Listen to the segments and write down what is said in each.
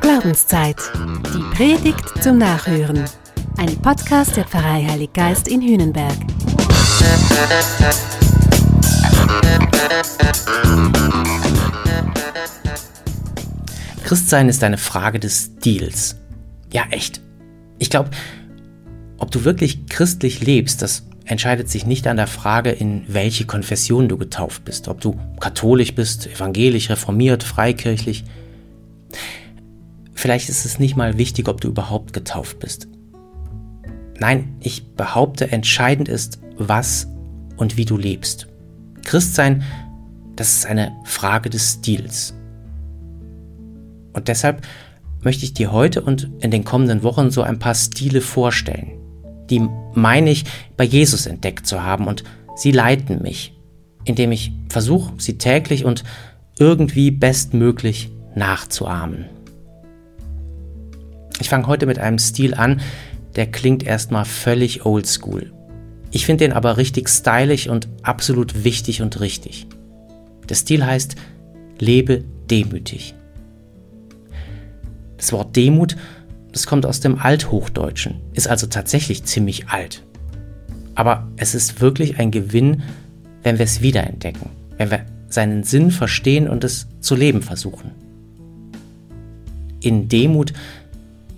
Glaubenszeit. Die Predigt zum Nachhören. Ein Podcast der Pfarrei Heilig Geist in Hühnenberg. Christsein ist eine Frage des Stils. Ja, echt. Ich glaube, ob du wirklich christlich lebst, das entscheidet sich nicht an der Frage, in welche Konfession du getauft bist. Ob du katholisch bist, evangelisch, reformiert, freikirchlich. Vielleicht ist es nicht mal wichtig, ob du überhaupt getauft bist. Nein, ich behaupte, entscheidend ist, was und wie du lebst. Christsein, das ist eine Frage des Stils. Und deshalb möchte ich dir heute und in den kommenden Wochen so ein paar Stile vorstellen. Die meine ich bei Jesus entdeckt zu haben und sie leiten mich, indem ich versuche, sie täglich und irgendwie bestmöglich nachzuahmen. Ich fange heute mit einem Stil an, der klingt erstmal völlig oldschool. Ich finde den aber richtig stylisch und absolut wichtig und richtig. Der Stil heißt Lebe demütig. Das Wort Demut, das kommt aus dem Althochdeutschen, ist also tatsächlich ziemlich alt. Aber es ist wirklich ein Gewinn, wenn wir es wiederentdecken, wenn wir seinen Sinn verstehen und es zu leben versuchen. In Demut,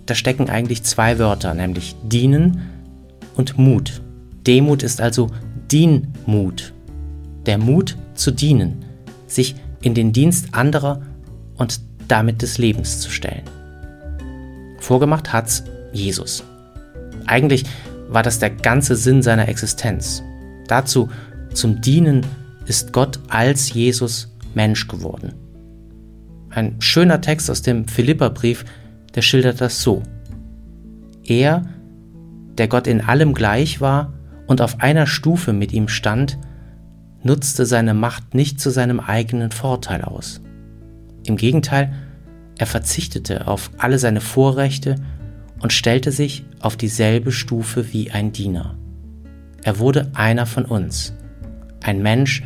da stecken eigentlich zwei Wörter, nämlich dienen und Mut. Demut ist also Dienmut. Der Mut zu dienen, sich in den Dienst anderer und damit des Lebens zu stellen. Vorgemacht hat's Jesus. Eigentlich war das der ganze Sinn seiner Existenz. Dazu, zum Dienen, ist Gott als Jesus Mensch geworden. Ein schöner Text aus dem Philipperbrief, der schildert das so. Er, der Gott in allem gleich war und auf einer Stufe mit ihm stand, nutzte seine Macht nicht zu seinem eigenen Vorteil aus. Im Gegenteil, er verzichtete auf alle seine Vorrechte und stellte sich auf dieselbe Stufe wie ein Diener. Er wurde einer von uns, ein Mensch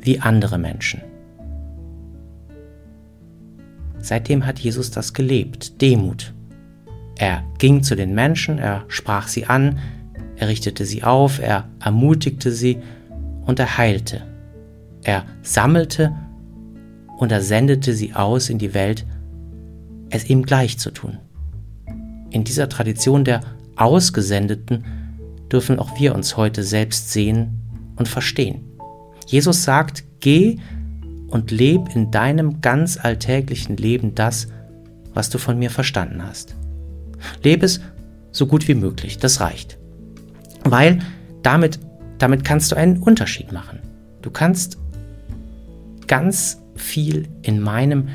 wie andere Menschen. Seitdem hat Jesus das gelebt, Demut. Er ging zu den Menschen, er sprach sie an, er richtete sie auf, er ermutigte sie und er heilte. Er sammelte und er sendete sie aus in die Welt, es ihm gleich zu tun. In dieser Tradition der Ausgesendeten dürfen auch wir uns heute selbst sehen und verstehen. Jesus sagt, geh und leb in deinem ganz alltäglichen Leben das, was du von mir verstanden hast. Lebe es so gut wie möglich, das reicht. Weil damit, damit kannst du einen Unterschied machen. Du kannst ganz viel in meinem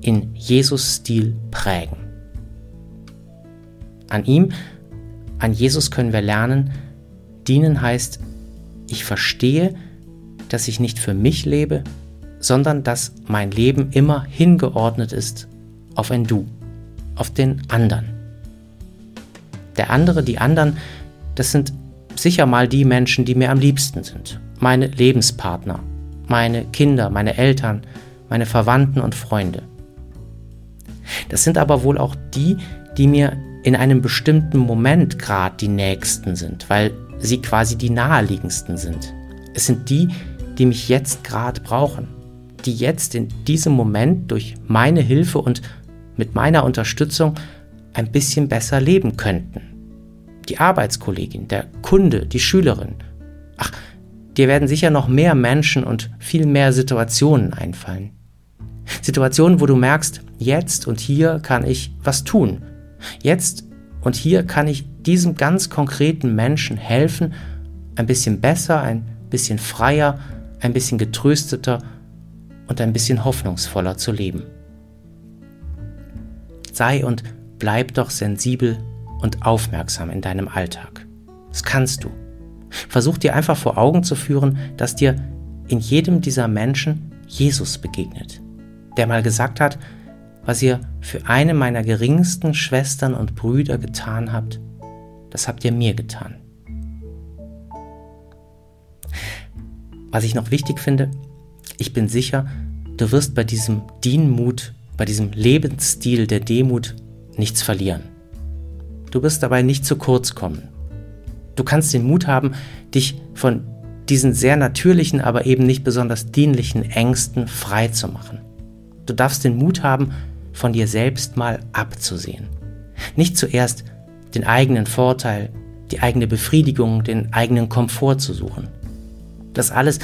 in Jesus-Stil prägen. An ihm, an Jesus können wir lernen, dienen heißt, ich verstehe, dass ich nicht für mich lebe, sondern dass mein Leben immer hingeordnet ist auf ein Du, auf den anderen. Der andere, die anderen, das sind sicher mal die Menschen, die mir am liebsten sind. Meine Lebenspartner, meine Kinder, meine Eltern, meine Verwandten und Freunde. Das sind aber wohl auch die, die mir in einem bestimmten Moment gerade die nächsten sind, weil sie quasi die naheliegendsten sind. Es sind die, die mich jetzt gerade brauchen, die jetzt in diesem Moment durch meine Hilfe und mit meiner Unterstützung ein bisschen besser leben könnten. Die Arbeitskollegin, der Kunde, die Schülerin. Ach, dir werden sicher noch mehr Menschen und viel mehr Situationen einfallen. Situationen, wo du merkst, jetzt und hier kann ich was tun. Jetzt und hier kann ich diesem ganz konkreten Menschen helfen, ein bisschen besser, ein bisschen freier, ein bisschen getrösteter und ein bisschen hoffnungsvoller zu leben. Sei und bleib doch sensibel und aufmerksam in deinem Alltag. Das kannst du. Versuch dir einfach vor Augen zu führen, dass dir in jedem dieser Menschen Jesus begegnet der mal gesagt hat, was ihr für eine meiner geringsten Schwestern und Brüder getan habt, das habt ihr mir getan. Was ich noch wichtig finde, ich bin sicher, du wirst bei diesem Dienmut, bei diesem Lebensstil der Demut nichts verlieren. Du wirst dabei nicht zu kurz kommen. Du kannst den Mut haben, dich von diesen sehr natürlichen, aber eben nicht besonders dienlichen Ängsten frei zu machen. Du darfst den Mut haben, von dir selbst mal abzusehen. Nicht zuerst den eigenen Vorteil, die eigene Befriedigung, den eigenen Komfort zu suchen. Das alles,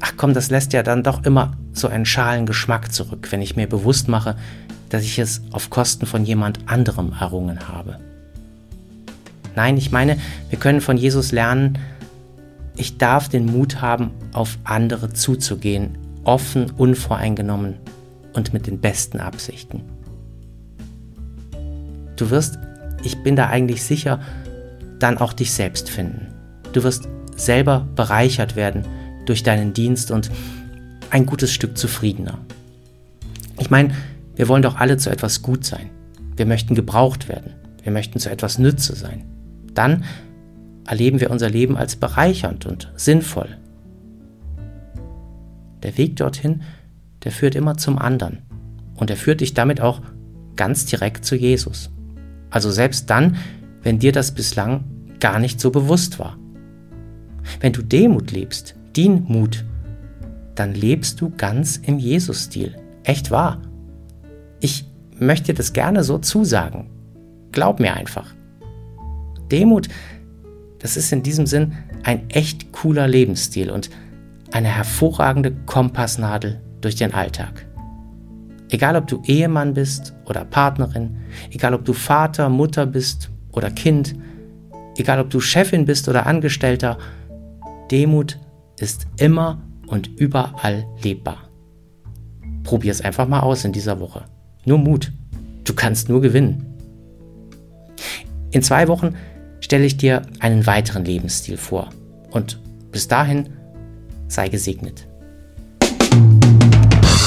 ach komm, das lässt ja dann doch immer so einen schalen Geschmack zurück, wenn ich mir bewusst mache, dass ich es auf Kosten von jemand anderem errungen habe. Nein, ich meine, wir können von Jesus lernen, ich darf den Mut haben, auf andere zuzugehen, offen, unvoreingenommen und mit den besten Absichten. Du wirst, ich bin da eigentlich sicher, dann auch dich selbst finden. Du wirst selber bereichert werden durch deinen Dienst und ein gutes Stück zufriedener. Ich meine, wir wollen doch alle zu etwas gut sein. Wir möchten gebraucht werden. Wir möchten zu etwas Nütze sein. Dann erleben wir unser Leben als bereichernd und sinnvoll. Der Weg dorthin, der führt immer zum anderen. Und er führt dich damit auch ganz direkt zu Jesus. Also selbst dann, wenn dir das bislang gar nicht so bewusst war. Wenn du Demut lebst, Dienmut, dann lebst du ganz im Jesus-Stil. Echt wahr. Ich möchte dir das gerne so zusagen. Glaub mir einfach. Demut das ist in diesem Sinn ein echt cooler Lebensstil und eine hervorragende Kompassnadel durch den Alltag. Egal ob du Ehemann bist oder Partnerin, egal ob du Vater, Mutter bist oder Kind, egal ob du Chefin bist oder Angestellter, Demut ist immer und überall lebbar. Probier es einfach mal aus in dieser Woche. Nur Mut. Du kannst nur gewinnen. In zwei Wochen stelle ich dir einen weiteren Lebensstil vor. Und bis dahin sei gesegnet.